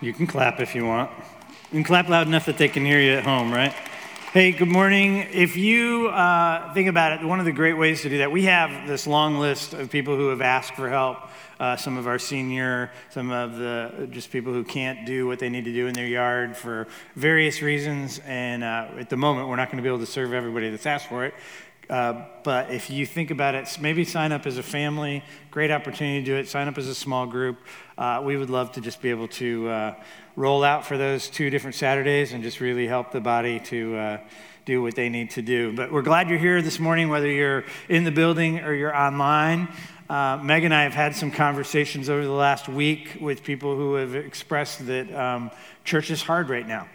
You can clap if you want. You can clap loud enough that they can hear you at home, right? Hey, good morning. If you uh, think about it, one of the great ways to do that, we have this long list of people who have asked for help. Uh, some of our senior, some of the just people who can't do what they need to do in their yard for various reasons. And uh, at the moment, we're not going to be able to serve everybody that's asked for it. Uh, but if you think about it, maybe sign up as a family. Great opportunity to do it. Sign up as a small group. Uh, we would love to just be able to uh, roll out for those two different Saturdays and just really help the body to uh, do what they need to do. But we're glad you're here this morning, whether you're in the building or you're online. Uh, Meg and I have had some conversations over the last week with people who have expressed that um, church is hard right now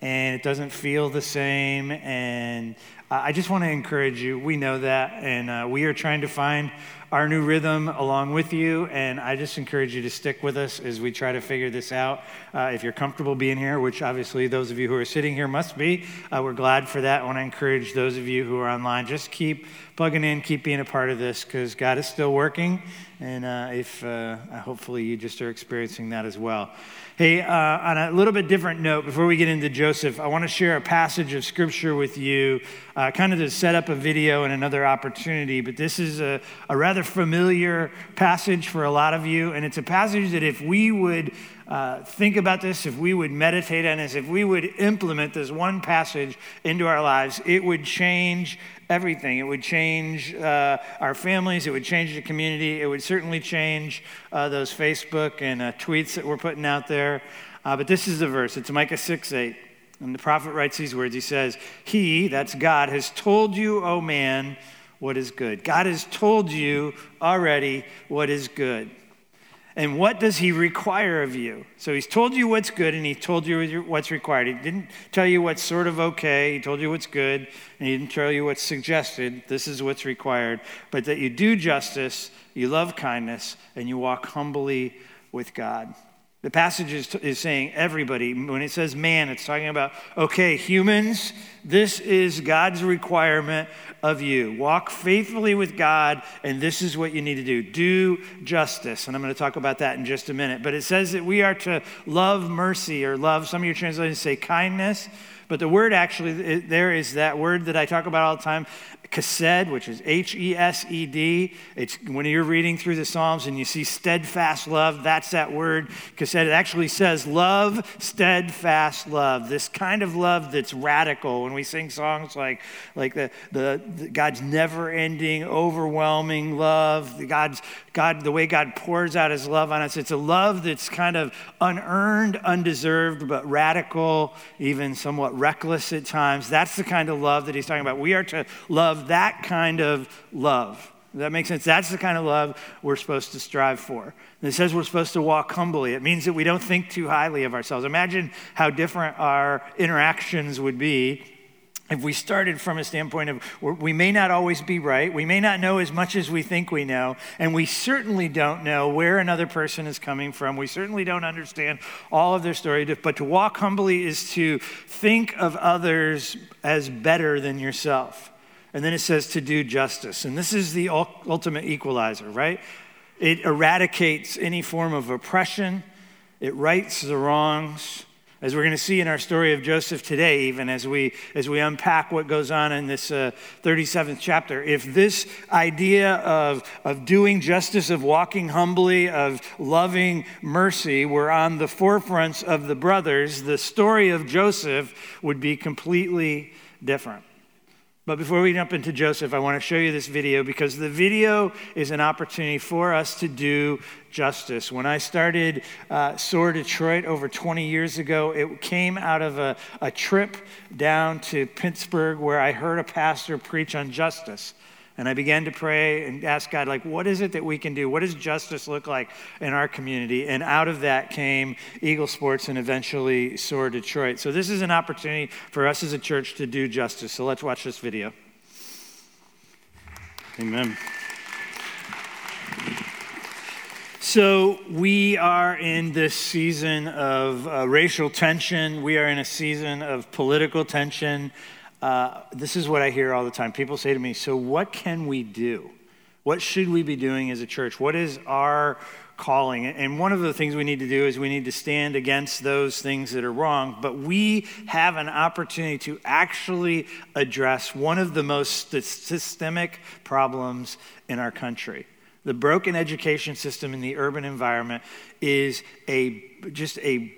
and it doesn't feel the same. And I just want to encourage you. We know that, and uh, we are trying to find our new rhythm along with you. And I just encourage you to stick with us as we try to figure this out. Uh, if you're comfortable being here, which obviously those of you who are sitting here must be, uh, we're glad for that. I want to encourage those of you who are online, just keep plugging in, keep being a part of this because God is still working. And uh, if uh, hopefully you just are experiencing that as well. Hey, uh, on a little bit different note, before we get into Joseph, I want to share a passage of scripture with you, uh, kind of to set up a video and another opportunity. But this is a, a rather familiar passage for a lot of you, and it's a passage that if we would uh, think about this, if we would meditate on this, if we would implement this one passage into our lives, it would change everything. It would change uh, our families, it would change the community, it would certainly change uh, those Facebook and uh, tweets that we're putting out there. Uh, but this is the verse it's Micah 6 8. And the prophet writes these words He says, He, that's God, has told you, O man, what is good. God has told you already what is good. And what does he require of you? So he's told you what's good and he told you what's required. He didn't tell you what's sort of okay. He told you what's good and he didn't tell you what's suggested. This is what's required. But that you do justice, you love kindness, and you walk humbly with God. The passage is, is, saying everybody. When it says man, it's talking about, okay, humans, this is God's requirement of you. Walk faithfully with God, and this is what you need to do do justice. And I'm going to talk about that in just a minute. But it says that we are to love mercy or love, some of your translations say kindness. But the word actually there is that word that I talk about all the time, Chesed, which is H E S E D. It's when you're reading through the Psalms and you see steadfast love, that's that word. Chesed. It actually says love, steadfast love. This kind of love that's radical. When we sing songs like, like the, the, the God's never ending, overwhelming love, the God's, God, the way God pours out his love on us, it's a love that's kind of unearned, undeserved, but radical, even somewhat reckless at times. That's the kind of love that he's talking about. We are to love that kind of love. Does that make sense? That's the kind of love we're supposed to strive for. And it says we're supposed to walk humbly. It means that we don't think too highly of ourselves. Imagine how different our interactions would be if we started from a standpoint of we may not always be right, we may not know as much as we think we know, and we certainly don't know where another person is coming from. We certainly don't understand all of their story. But to walk humbly is to think of others as better than yourself. And then it says to do justice. And this is the ultimate equalizer, right? It eradicates any form of oppression, it rights the wrongs. As we're going to see in our story of Joseph today, even as we, as we unpack what goes on in this uh, 37th chapter, if this idea of, of doing justice, of walking humbly, of loving mercy were on the forefronts of the brothers, the story of Joseph would be completely different. But before we jump into Joseph, I want to show you this video because the video is an opportunity for us to do justice. When I started uh, SOAR Detroit over 20 years ago, it came out of a, a trip down to Pittsburgh where I heard a pastor preach on justice. And I began to pray and ask God, like, what is it that we can do? What does justice look like in our community? And out of that came Eagle Sports and eventually SOAR Detroit. So this is an opportunity for us as a church to do justice. So let's watch this video. Amen. So, we are in this season of uh, racial tension. We are in a season of political tension. Uh, this is what I hear all the time. People say to me, So, what can we do? What should we be doing as a church? What is our calling. And one of the things we need to do is we need to stand against those things that are wrong. But we have an opportunity to actually address one of the most systemic problems in our country. The broken education system in the urban environment is a just a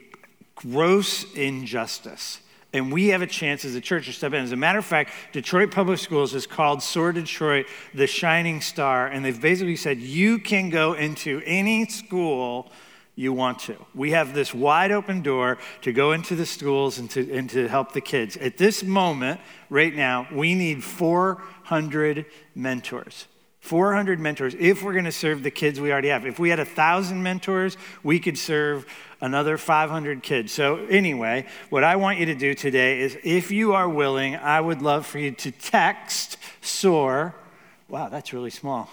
gross injustice. And we have a chance as a church to step in. As a matter of fact, Detroit Public Schools is called SOAR Detroit the Shining Star. And they've basically said you can go into any school you want to. We have this wide open door to go into the schools and to, and to help the kids. At this moment, right now, we need 400 mentors. 400 mentors if we're going to serve the kids we already have. If we had a 1,000 mentors, we could serve another 500 kids. So, anyway, what I want you to do today is if you are willing, I would love for you to text SOAR. Wow, that's really small.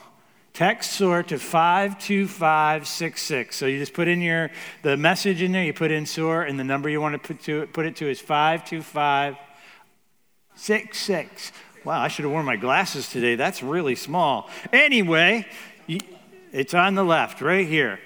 Text SOAR to 52566. So you just put in your the message in there, you put in SOAR, and the number you want to put, to, put it to is 52566. Wow, I should have worn my glasses today. That's really small. Anyway, it's on the left, right here.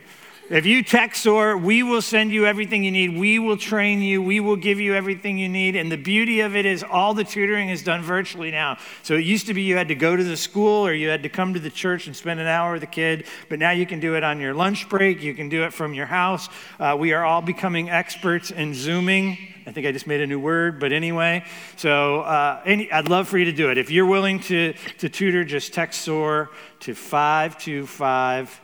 If you text SOAR, we will send you everything you need. We will train you. We will give you everything you need. And the beauty of it is all the tutoring is done virtually now. So it used to be you had to go to the school or you had to come to the church and spend an hour with the kid, but now you can do it on your lunch break. You can do it from your house. Uh, we are all becoming experts in Zooming. I think I just made a new word, but anyway. So uh, any, I'd love for you to do it. If you're willing to, to tutor, just text SOAR to 525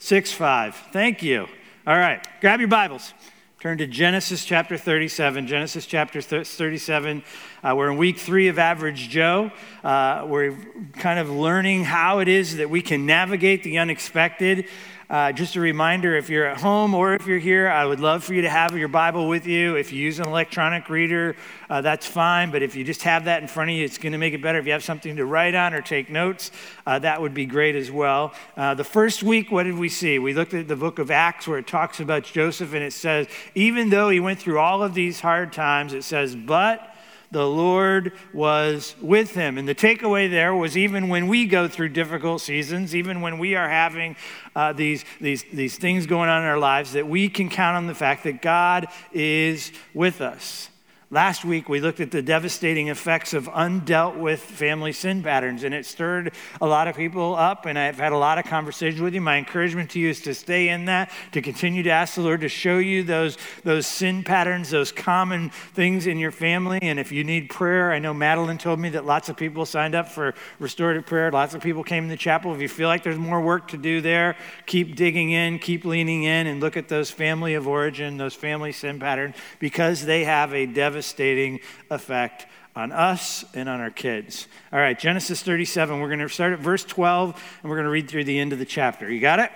6 5. Thank you. All right, grab your Bibles. Turn to Genesis chapter 37. Genesis chapter 37. Uh, we're in week three of Average Joe. Uh, we're kind of learning how it is that we can navigate the unexpected. Uh, just a reminder if you're at home or if you're here, I would love for you to have your Bible with you. If you use an electronic reader, uh, that's fine. But if you just have that in front of you, it's going to make it better. If you have something to write on or take notes, uh, that would be great as well. Uh, the first week, what did we see? We looked at the book of Acts where it talks about Joseph, and it says, even though he went through all of these hard times, it says, but the Lord was with him. And the takeaway there was even when we go through difficult seasons, even when we are having uh, these, these, these things going on in our lives, that we can count on the fact that God is with us. Last week, we looked at the devastating effects of undealt with family sin patterns, and it stirred a lot of people up. And I've had a lot of conversations with you. My encouragement to you is to stay in that, to continue to ask the Lord to show you those, those sin patterns, those common things in your family. And if you need prayer, I know Madeline told me that lots of people signed up for restorative prayer. Lots of people came in the chapel. If you feel like there's more work to do there, keep digging in, keep leaning in, and look at those family of origin, those family sin patterns, because they have a devastating devastating effect on us and on our kids. All right, Genesis 37. We're going to start at verse 12 and we're going to read through the end of the chapter. You got it?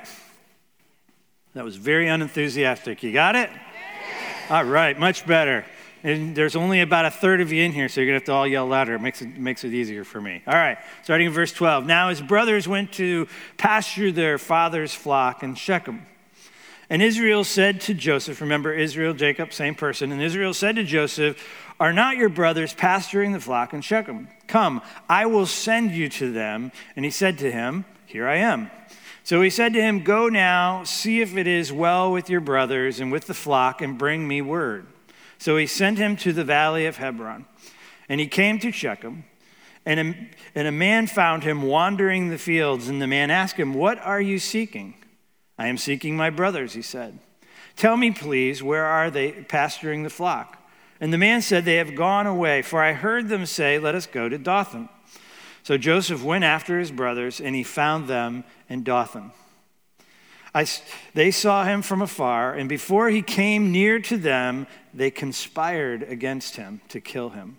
That was very unenthusiastic. You got it? All right, much better. And there's only about a third of you in here, so you're going to have to all yell louder. It makes it, makes it easier for me. All right, starting in verse 12. Now his brothers went to pasture their father's flock in Shechem. And Israel said to Joseph, remember Israel, Jacob, same person. And Israel said to Joseph, Are not your brothers pasturing the flock in Shechem? Come, I will send you to them. And he said to him, Here I am. So he said to him, Go now, see if it is well with your brothers and with the flock, and bring me word. So he sent him to the valley of Hebron. And he came to Shechem. And a, and a man found him wandering the fields. And the man asked him, What are you seeking? I am seeking my brothers, he said. Tell me, please, where are they pasturing the flock? And the man said, They have gone away, for I heard them say, Let us go to Dothan. So Joseph went after his brothers, and he found them in Dothan. I, they saw him from afar, and before he came near to them, they conspired against him to kill him.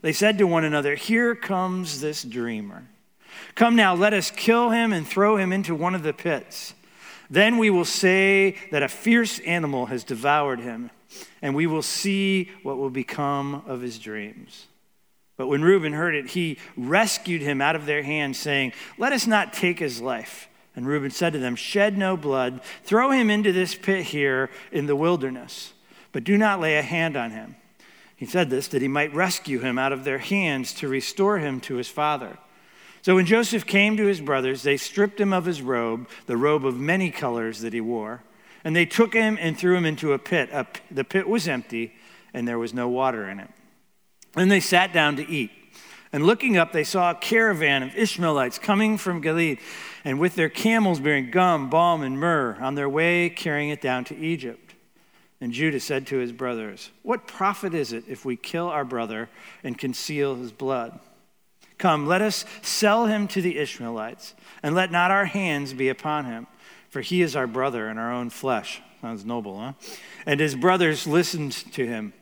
They said to one another, Here comes this dreamer. Come now, let us kill him and throw him into one of the pits. Then we will say that a fierce animal has devoured him, and we will see what will become of his dreams. But when Reuben heard it, he rescued him out of their hands, saying, Let us not take his life. And Reuben said to them, Shed no blood, throw him into this pit here in the wilderness, but do not lay a hand on him. He said this that he might rescue him out of their hands to restore him to his father. So when Joseph came to his brothers, they stripped him of his robe, the robe of many colors that he wore, and they took him and threw him into a pit. The pit was empty, and there was no water in it. Then they sat down to eat. And looking up, they saw a caravan of Ishmaelites coming from Gilead, and with their camels bearing gum, balm, and myrrh, on their way carrying it down to Egypt. And Judah said to his brothers, What profit is it if we kill our brother and conceal his blood? Come, let us sell him to the Ishmaelites, and let not our hands be upon him, for he is our brother in our own flesh. Sounds noble, huh? And his brothers listened to him.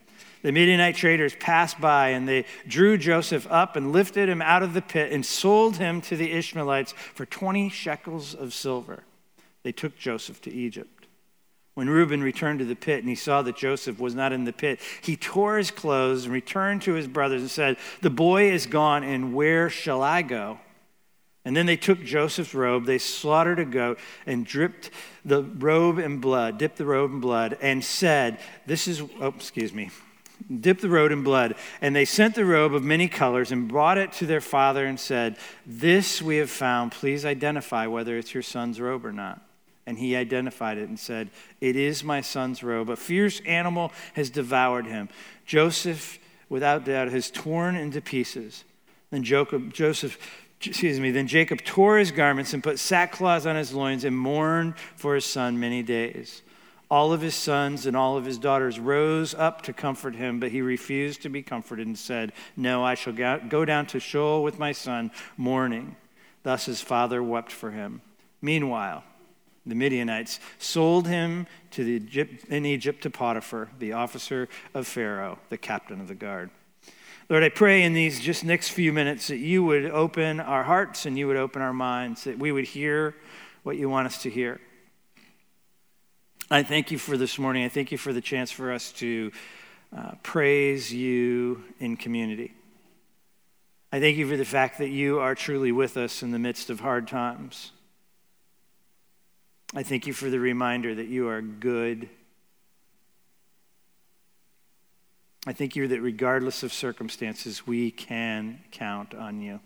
The Midianite traders passed by, and they drew Joseph up and lifted him out of the pit and sold him to the Ishmaelites for 20 shekels of silver. They took Joseph to Egypt. When Reuben returned to the pit and he saw that Joseph was not in the pit, he tore his clothes and returned to his brothers and said, The boy is gone, and where shall I go? And then they took Joseph's robe, they slaughtered a goat and dripped the robe in blood, dipped the robe in blood, and said, This is, oh, excuse me, dipped the robe in blood. And they sent the robe of many colors and brought it to their father and said, This we have found. Please identify whether it's your son's robe or not. And he identified it and said, It is my son's robe. A fierce animal has devoured him. Joseph, without doubt, has torn into pieces. Then Jacob, Joseph, excuse me, then Jacob tore his garments and put sackcloth on his loins and mourned for his son many days. All of his sons and all of his daughters rose up to comfort him, but he refused to be comforted and said, No, I shall go down to Sheol with my son, mourning. Thus his father wept for him. Meanwhile, the Midianites, sold him to the Egypt, in Egypt to Potiphar, the officer of Pharaoh, the captain of the guard. Lord, I pray in these just next few minutes that you would open our hearts and you would open our minds, that we would hear what you want us to hear. I thank you for this morning. I thank you for the chance for us to uh, praise you in community. I thank you for the fact that you are truly with us in the midst of hard times. I thank you for the reminder that you are good. I thank you that regardless of circumstances, we can count on you.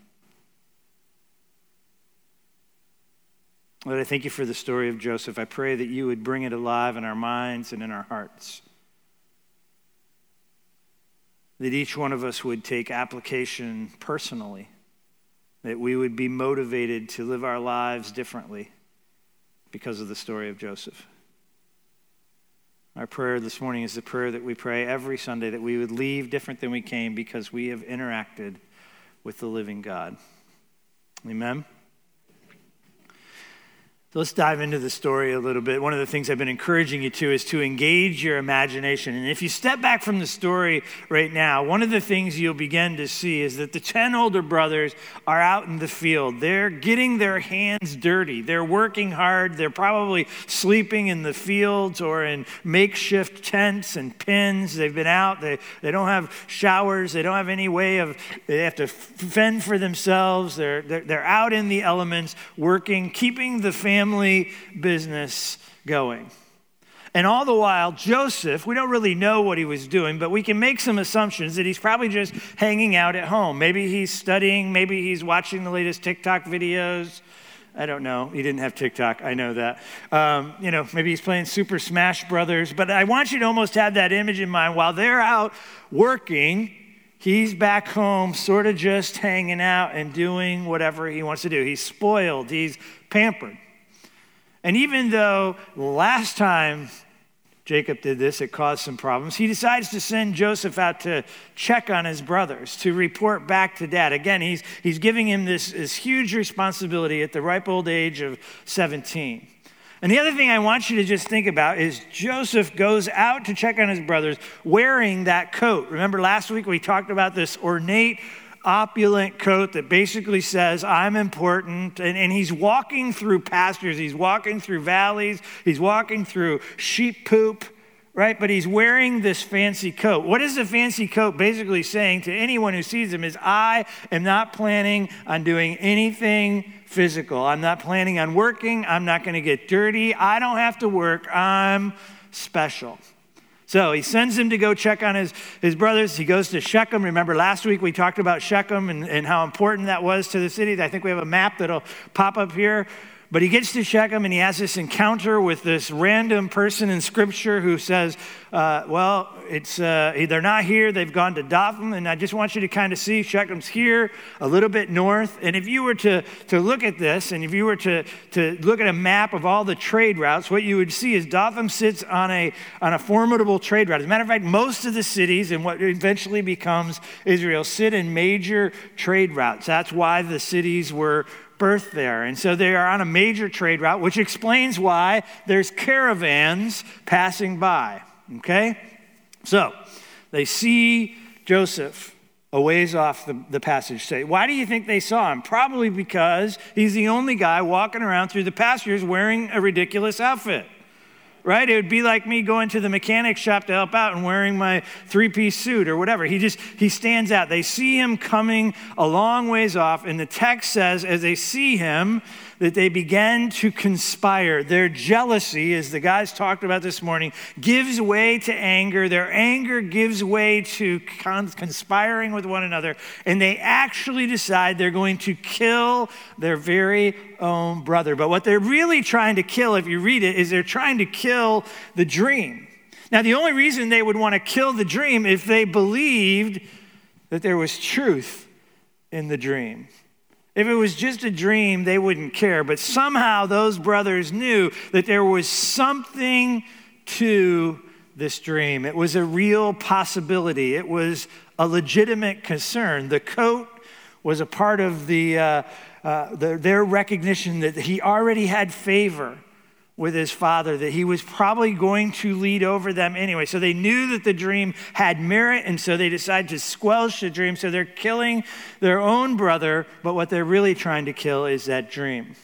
Lord, I thank you for the story of Joseph. I pray that you would bring it alive in our minds and in our hearts. That each one of us would take application personally, that we would be motivated to live our lives differently because of the story of Joseph. Our prayer this morning is the prayer that we pray every Sunday that we would leave different than we came because we have interacted with the living God. Amen. So let's dive into the story a little bit. One of the things I've been encouraging you to is to engage your imagination. And if you step back from the story right now, one of the things you'll begin to see is that the 10 older brothers are out in the field. They're getting their hands dirty. They're working hard. They're probably sleeping in the fields or in makeshift tents and pens. They've been out. They, they don't have showers. They don't have any way of, they have to fend for themselves. They're, they're, they're out in the elements working, keeping the family family business going. And all the while, Joseph, we don't really know what he was doing, but we can make some assumptions that he's probably just hanging out at home. Maybe he's studying, maybe he's watching the latest TikTok videos. I don't know. He didn't have TikTok. I know that. Um, you know, maybe he's playing Super Smash Brothers. But I want you to almost have that image in mind. While they're out working, he's back home, sort of just hanging out and doing whatever he wants to do. He's spoiled, he's pampered. And even though last time Jacob did this, it caused some problems, he decides to send Joseph out to check on his brothers, to report back to dad. Again, he's, he's giving him this, this huge responsibility at the ripe old age of 17. And the other thing I want you to just think about is Joseph goes out to check on his brothers wearing that coat. Remember last week we talked about this ornate opulent coat that basically says, I'm important. And, and he's walking through pastures, he's walking through valleys, he's walking through sheep poop, right? But he's wearing this fancy coat. What is the fancy coat basically saying to anyone who sees him is, I am not planning on doing anything physical. I'm not planning on working. I'm not going to get dirty. I don't have to work. I'm special. So he sends him to go check on his, his brothers. He goes to Shechem. Remember, last week we talked about Shechem and, and how important that was to the city. I think we have a map that'll pop up here. But he gets to Shechem and he has this encounter with this random person in Scripture who says, uh, Well, it's, uh, they're not here, they've gone to Dothan. And I just want you to kind of see Shechem's here, a little bit north. And if you were to, to look at this, and if you were to, to look at a map of all the trade routes, what you would see is Dothan sits on a, on a formidable trade route. As a matter of fact, most of the cities and what eventually becomes Israel sit in major trade routes. That's why the cities were birth there. And so they are on a major trade route, which explains why there's caravans passing by. Okay? So they see Joseph a ways off the, the passage. Say, why do you think they saw him? Probably because he's the only guy walking around through the pastures wearing a ridiculous outfit right? It would be like me going to the mechanic shop to help out and wearing my three piece suit or whatever. He just, he stands out. They see him coming a long ways off, and the text says, as they see him, that they began to conspire. Their jealousy, as the guys talked about this morning, gives way to anger. Their anger gives way to conspiring with one another. And they actually decide they're going to kill their very own brother. But what they're really trying to kill, if you read it, is they're trying to kill the dream. Now, the only reason they would want to kill the dream if they believed that there was truth in the dream. If it was just a dream, they wouldn't care. But somehow those brothers knew that there was something to this dream. It was a real possibility, it was a legitimate concern. The coat was a part of the, uh, uh, the, their recognition that he already had favor with his father, that he was probably going to lead over them anyway. So they knew that the dream had merit, and so they decided to squelch the dream. So they're killing their own brother, but what they're really trying to kill is that dream.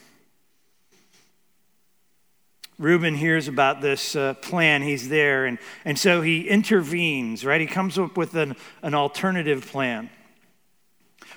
Reuben hears about this uh, plan. He's there. And, and so he intervenes, right? He comes up with an, an alternative plan.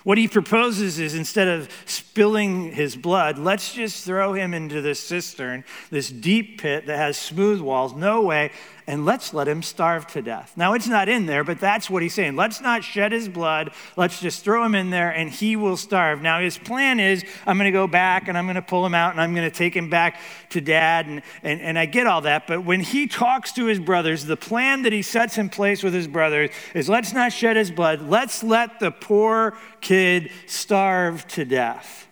What he proposes is instead of spilling his blood, let's just throw him into this cistern, this deep pit that has smooth walls, no way, and let's let him starve to death. Now, it's not in there, but that's what he's saying. Let's not shed his blood. Let's just throw him in there and he will starve. Now, his plan is I'm going to go back and I'm going to pull him out and I'm going to take him back to dad. And, and, and I get all that. But when he talks to his brothers, the plan that he sets in place with his brothers is let's not shed his blood. Let's let the poor kid starve to death.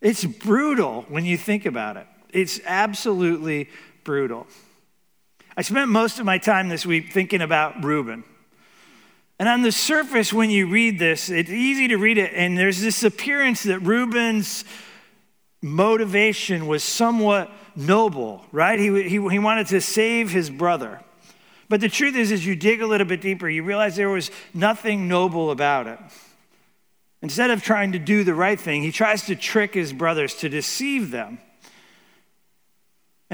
It's brutal when you think about it. It's absolutely brutal. I spent most of my time this week thinking about Reuben. And on the surface, when you read this, it's easy to read it, and there's this appearance that Reuben's motivation was somewhat noble, right? He, he, he wanted to save his brother. But the truth is, as you dig a little bit deeper, you realize there was nothing noble about it. Instead of trying to do the right thing, he tries to trick his brothers, to deceive them.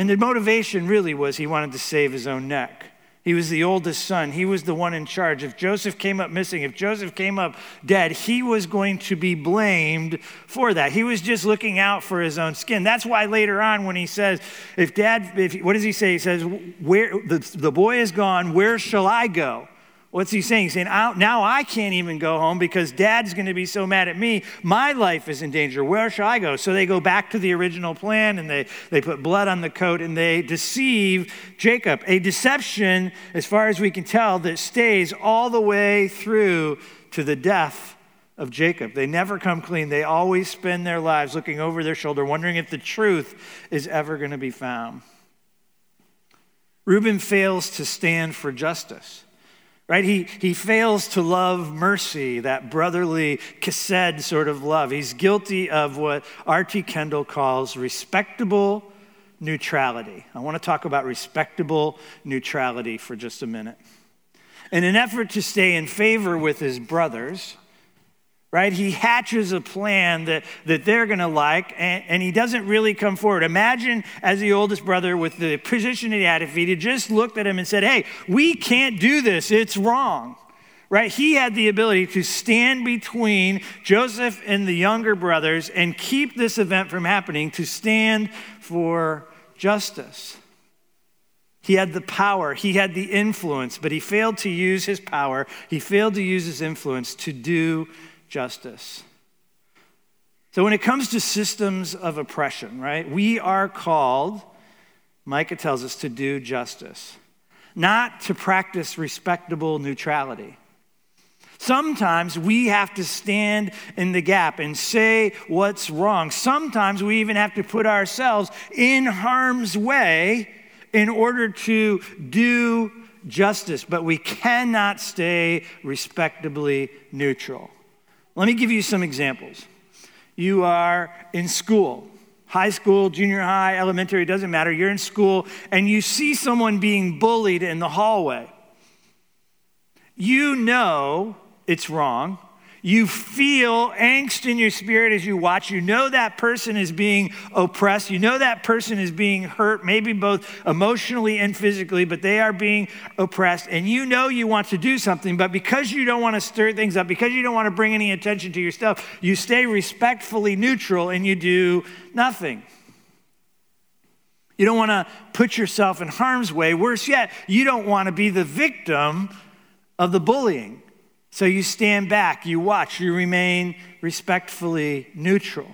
And the motivation really was he wanted to save his own neck. He was the oldest son. He was the one in charge. If Joseph came up missing, if Joseph came up dead, he was going to be blamed for that. He was just looking out for his own skin. That's why later on, when he says, if dad, if, what does he say? He says, where, the, the boy is gone, where shall I go? What's he saying? He's saying, now I can't even go home because dad's going to be so mad at me. My life is in danger. Where shall I go? So they go back to the original plan and they, they put blood on the coat and they deceive Jacob. A deception, as far as we can tell, that stays all the way through to the death of Jacob. They never come clean. They always spend their lives looking over their shoulder, wondering if the truth is ever going to be found. Reuben fails to stand for justice right? He, he fails to love mercy, that brotherly chesed sort of love. He's guilty of what R.T. Kendall calls respectable neutrality. I want to talk about respectable neutrality for just a minute. In an effort to stay in favor with his brothers, right? He hatches a plan that, that they're going to like, and, and, he doesn't really come forward. Imagine as the oldest brother with the position he had, if he had just looked at him and said, Hey, we can't do this, it's wrong. Right? He had the ability to stand between Joseph and the younger brothers and keep this event from happening, to stand for justice. He had the power, he had the influence, but he failed to use his power, he failed to use his influence to do justice. So, when it comes to systems of oppression, right, we are called, Micah tells us, to do justice, not to practice respectable neutrality. Sometimes we have to stand in the gap and say what's wrong. Sometimes we even have to put ourselves in harm's way in order to do justice, but we cannot stay respectably neutral. Let me give you some examples. You are in school, high school, junior high, elementary, doesn't matter. You're in school and you see someone being bullied in the hallway. You know it's wrong. You feel angst in your spirit as you watch. You know that person is being oppressed. You know that person is being hurt, maybe both emotionally and physically, but they are being oppressed. And you know you want to do something, but because you don't want to stir things up, because you don't want to bring any attention to yourself, you stay respectfully neutral and you do nothing. You don't want to put yourself in harm's way. Worse yet, you don't want to be the victim of the bullying. So you stand back, you watch, you remain respectfully neutral.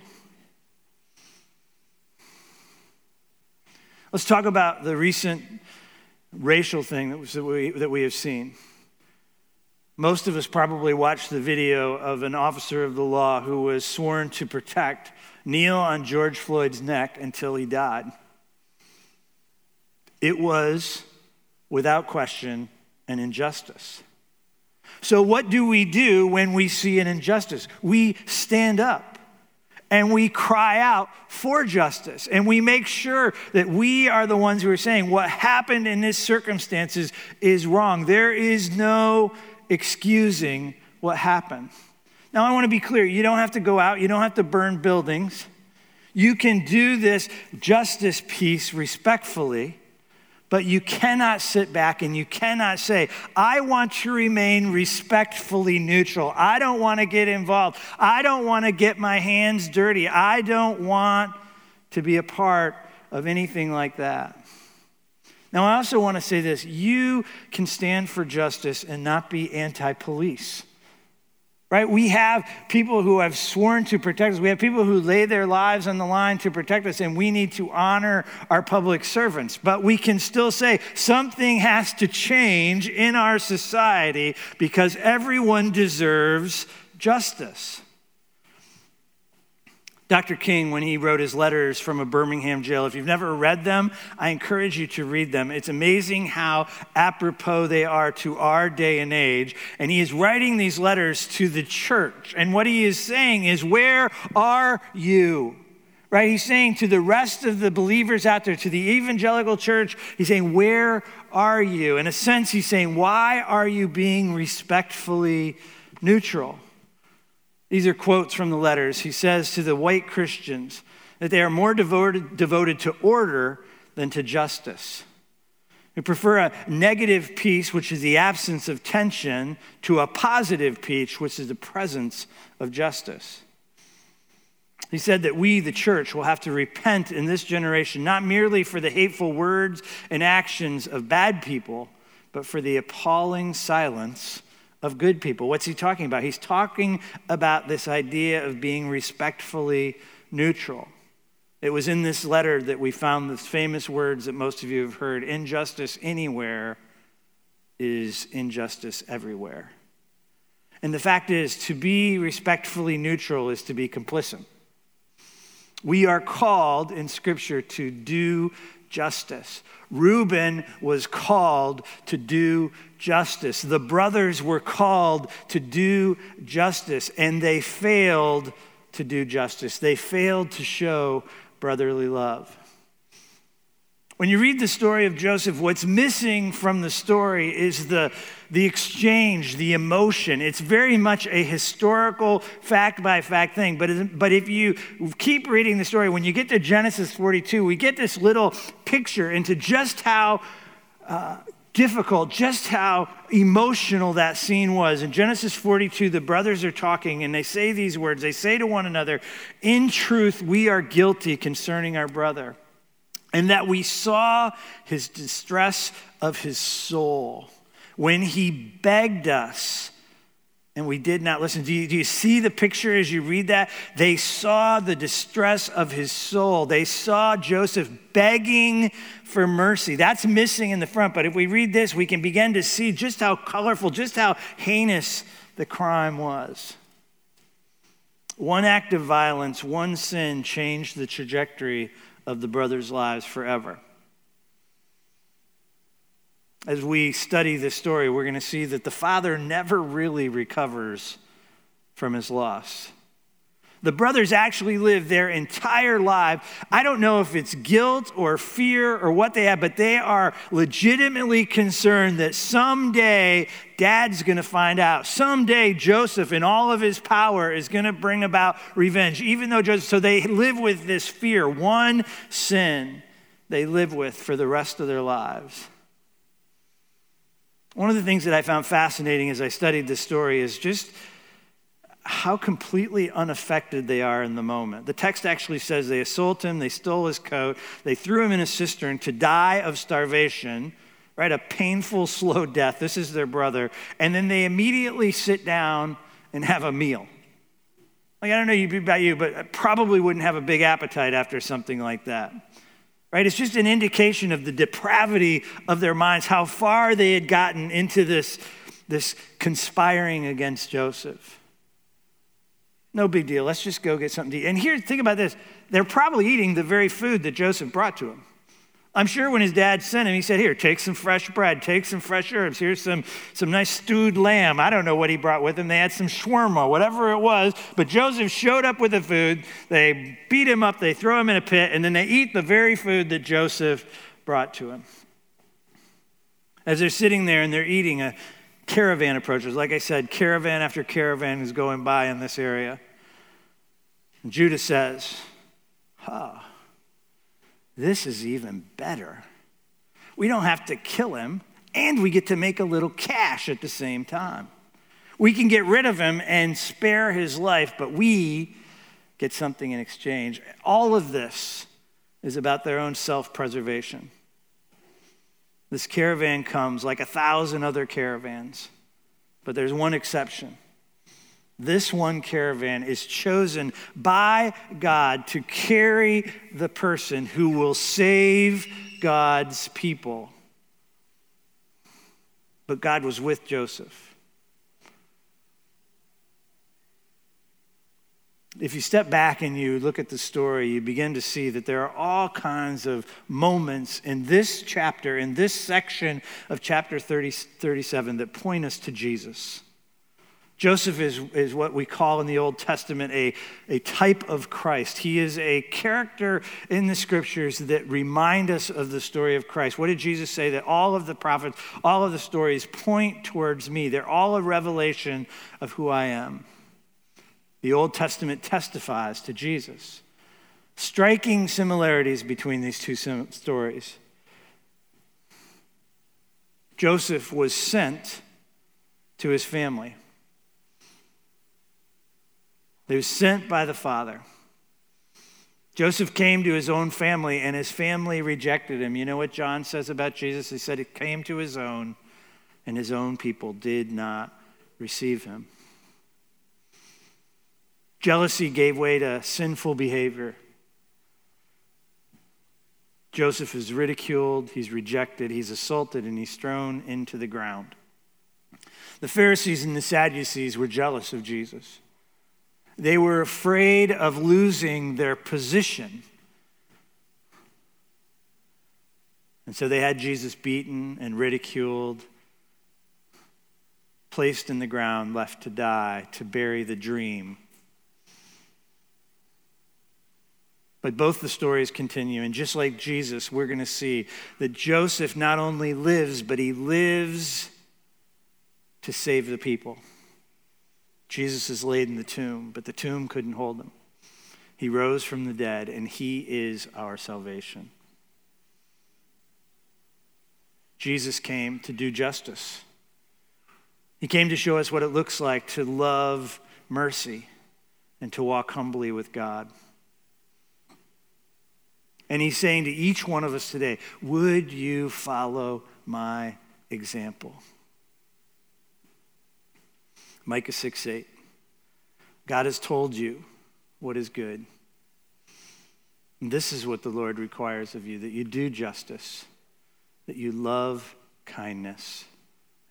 Let's talk about the recent racial thing that, we, that we have seen. Most of us probably watched the video of an officer of the law who was sworn to protect, kneel on George Floyd's neck until he died. It was, without question, an injustice. So, what do we do when we see an injustice? We stand up and we cry out for justice. And we make sure that we are the ones who are saying what happened in this circumstances is wrong. There is no excusing what happened. Now, I want to be clear you don't have to go out, you don't have to burn buildings. You can do this justice piece respectfully. But you cannot sit back and you cannot say, I want to remain respectfully neutral. I don't want to get involved. I don't want to get my hands dirty. I don't want to be a part of anything like that. Now, I also want to say this you can stand for justice and not be anti police right? We have people who have sworn to protect us. We have people who lay their lives on the line to protect us, and we need to honor our public servants. But we can still say something has to change in our society because everyone deserves justice. Dr. King, when he wrote his letters from a Birmingham jail, if you've never read them, I encourage you to read them. It's amazing how apropos they are to our day and age. And he is writing these letters to the church. And what he is saying is, Where are you? Right? He's saying to the rest of the believers out there, to the evangelical church, he's saying, Where are you? In a sense, he's saying, Why are you being respectfully neutral? These are quotes from the letters. He says to the white Christians that they are more devoted, devoted to order than to justice. We prefer a negative peace, which is the absence of tension, to a positive peace, which is the presence of justice. He said that we, the church, will have to repent in this generation, not merely for the hateful words and actions of bad people, but for the appalling silence of good people. What's he talking about? He's talking about this idea of being respectfully neutral. It was in this letter that we found the famous words that most of you have heard injustice anywhere is injustice everywhere. And the fact is, to be respectfully neutral is to be complicit. We are called in Scripture to do justice. Reuben was called to do justice. The brothers were called to do justice, and they failed to do justice. They failed to show brotherly love. When you read the story of Joseph, what's missing from the story is the, the exchange, the emotion. It's very much a historical, fact by fact thing. But, but if you keep reading the story, when you get to Genesis 42, we get this little picture into just how uh, difficult, just how emotional that scene was. In Genesis 42, the brothers are talking and they say these words. They say to one another, In truth, we are guilty concerning our brother. And that we saw his distress of his soul when he begged us and we did not listen. Do you, do you, see the picture as you read that? They saw the distress of his soul. They saw Joseph begging for mercy. That's missing in the front. But if we read this, we can begin to see just how colorful, just how heinous the crime was. One act of violence, one sin changed the trajectory of the brothers' lives forever as we study this story, we're going to see that the father never really recovers from his loss. The brothers actually live their entire life. I don't know if it's guilt or fear or what they have, but they are legitimately concerned that someday dad's going to find out. Someday Joseph, in all of his power, is going to bring about revenge, even though Joseph, so they live with this fear. One sin they live with for the rest of their lives. One of the things that I found fascinating as I studied this story is just how completely unaffected they are in the moment. The text actually says they assault him, they stole his coat, they threw him in a cistern to die of starvation, right? A painful, slow death. This is their brother. And then they immediately sit down and have a meal. Like, I don't know about you, but I probably wouldn't have a big appetite after something like that right? It's just an indication of the depravity of their minds, how far they had gotten into this, this conspiring against Joseph. No big deal. Let's just go get something to eat. And here, think about this. They're probably eating the very food that Joseph brought to them. I'm sure when his dad sent him, he said, Here, take some fresh bread, take some fresh herbs. Here's some, some nice stewed lamb. I don't know what he brought with him. They had some shawarma, whatever it was. But Joseph showed up with the food. They beat him up, they throw him in a pit, and then they eat the very food that Joseph brought to him. As they're sitting there and they're eating, a caravan approaches. Like I said, caravan after caravan is going by in this area. And Judah says, Huh. This is even better. We don't have to kill him, and we get to make a little cash at the same time. We can get rid of him and spare his life, but we get something in exchange. All of this is about their own self preservation. This caravan comes like a thousand other caravans, but there's one exception. This one caravan is chosen by God to carry the person who will save God's people. But God was with Joseph. If you step back and you look at the story, you begin to see that there are all kinds of moments in this chapter, in this section of chapter 30, 37, that point us to Jesus. Joseph is, is what we call in the Old Testament a, a type of Christ. He is a character in the scriptures that remind us of the story of Christ. What did Jesus say? That all of the prophets, all of the stories point towards me. They're all a revelation of who I am. The Old Testament testifies to Jesus. Striking similarities between these two stories. Joseph was sent to his family. He were sent by the Father. Joseph came to his own family, and his family rejected him. You know what John says about Jesus? He said he came to his own, and his own people did not receive him. Jealousy gave way to sinful behavior. Joseph is ridiculed, he's rejected, he's assaulted, and he's thrown into the ground. The Pharisees and the Sadducees were jealous of Jesus. They were afraid of losing their position. And so they had Jesus beaten and ridiculed, placed in the ground, left to die, to bury the dream. But both the stories continue. And just like Jesus, we're going to see that Joseph not only lives, but he lives to save the people. Jesus is laid in the tomb, but the tomb couldn't hold him. He rose from the dead, and he is our salvation. Jesus came to do justice. He came to show us what it looks like to love mercy and to walk humbly with God. And he's saying to each one of us today, Would you follow my example? Micah 6 8. God has told you what is good. This is what the Lord requires of you that you do justice, that you love kindness,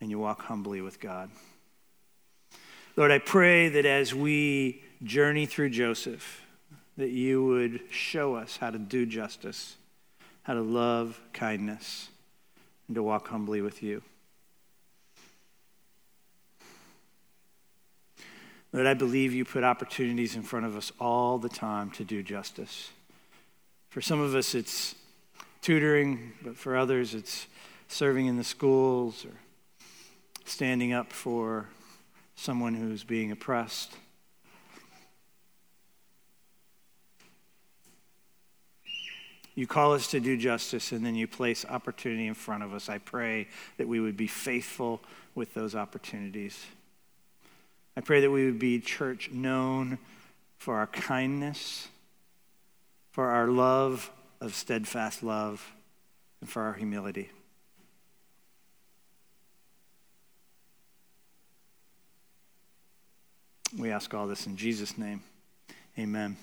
and you walk humbly with God. Lord, I pray that as we journey through Joseph, that you would show us how to do justice, how to love kindness, and to walk humbly with you. Lord, I believe you put opportunities in front of us all the time to do justice. For some of us, it's tutoring, but for others, it's serving in the schools or standing up for someone who's being oppressed. You call us to do justice, and then you place opportunity in front of us. I pray that we would be faithful with those opportunities. I pray that we would be church known for our kindness, for our love of steadfast love, and for our humility. We ask all this in Jesus' name. Amen.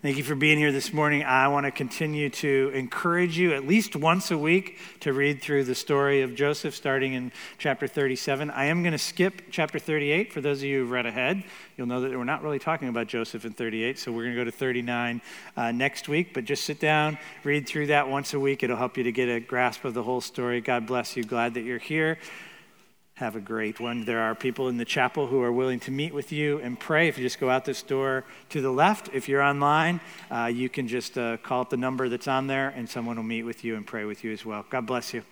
Thank you for being here this morning. I want to continue to encourage you at least once a week to read through the story of Joseph starting in chapter 37. I am going to skip chapter 38 for those of you who've read ahead. You'll know that we're not really talking about Joseph in 38, so we're going to go to 39 uh, next week. But just sit down, read through that once a week. It'll help you to get a grasp of the whole story. God bless you. Glad that you're here have a great one. There are people in the chapel who are willing to meet with you and pray. If you just go out this door to the left, if you're online, uh, you can just uh, call up the number that's on there and someone will meet with you and pray with you as well. God bless you.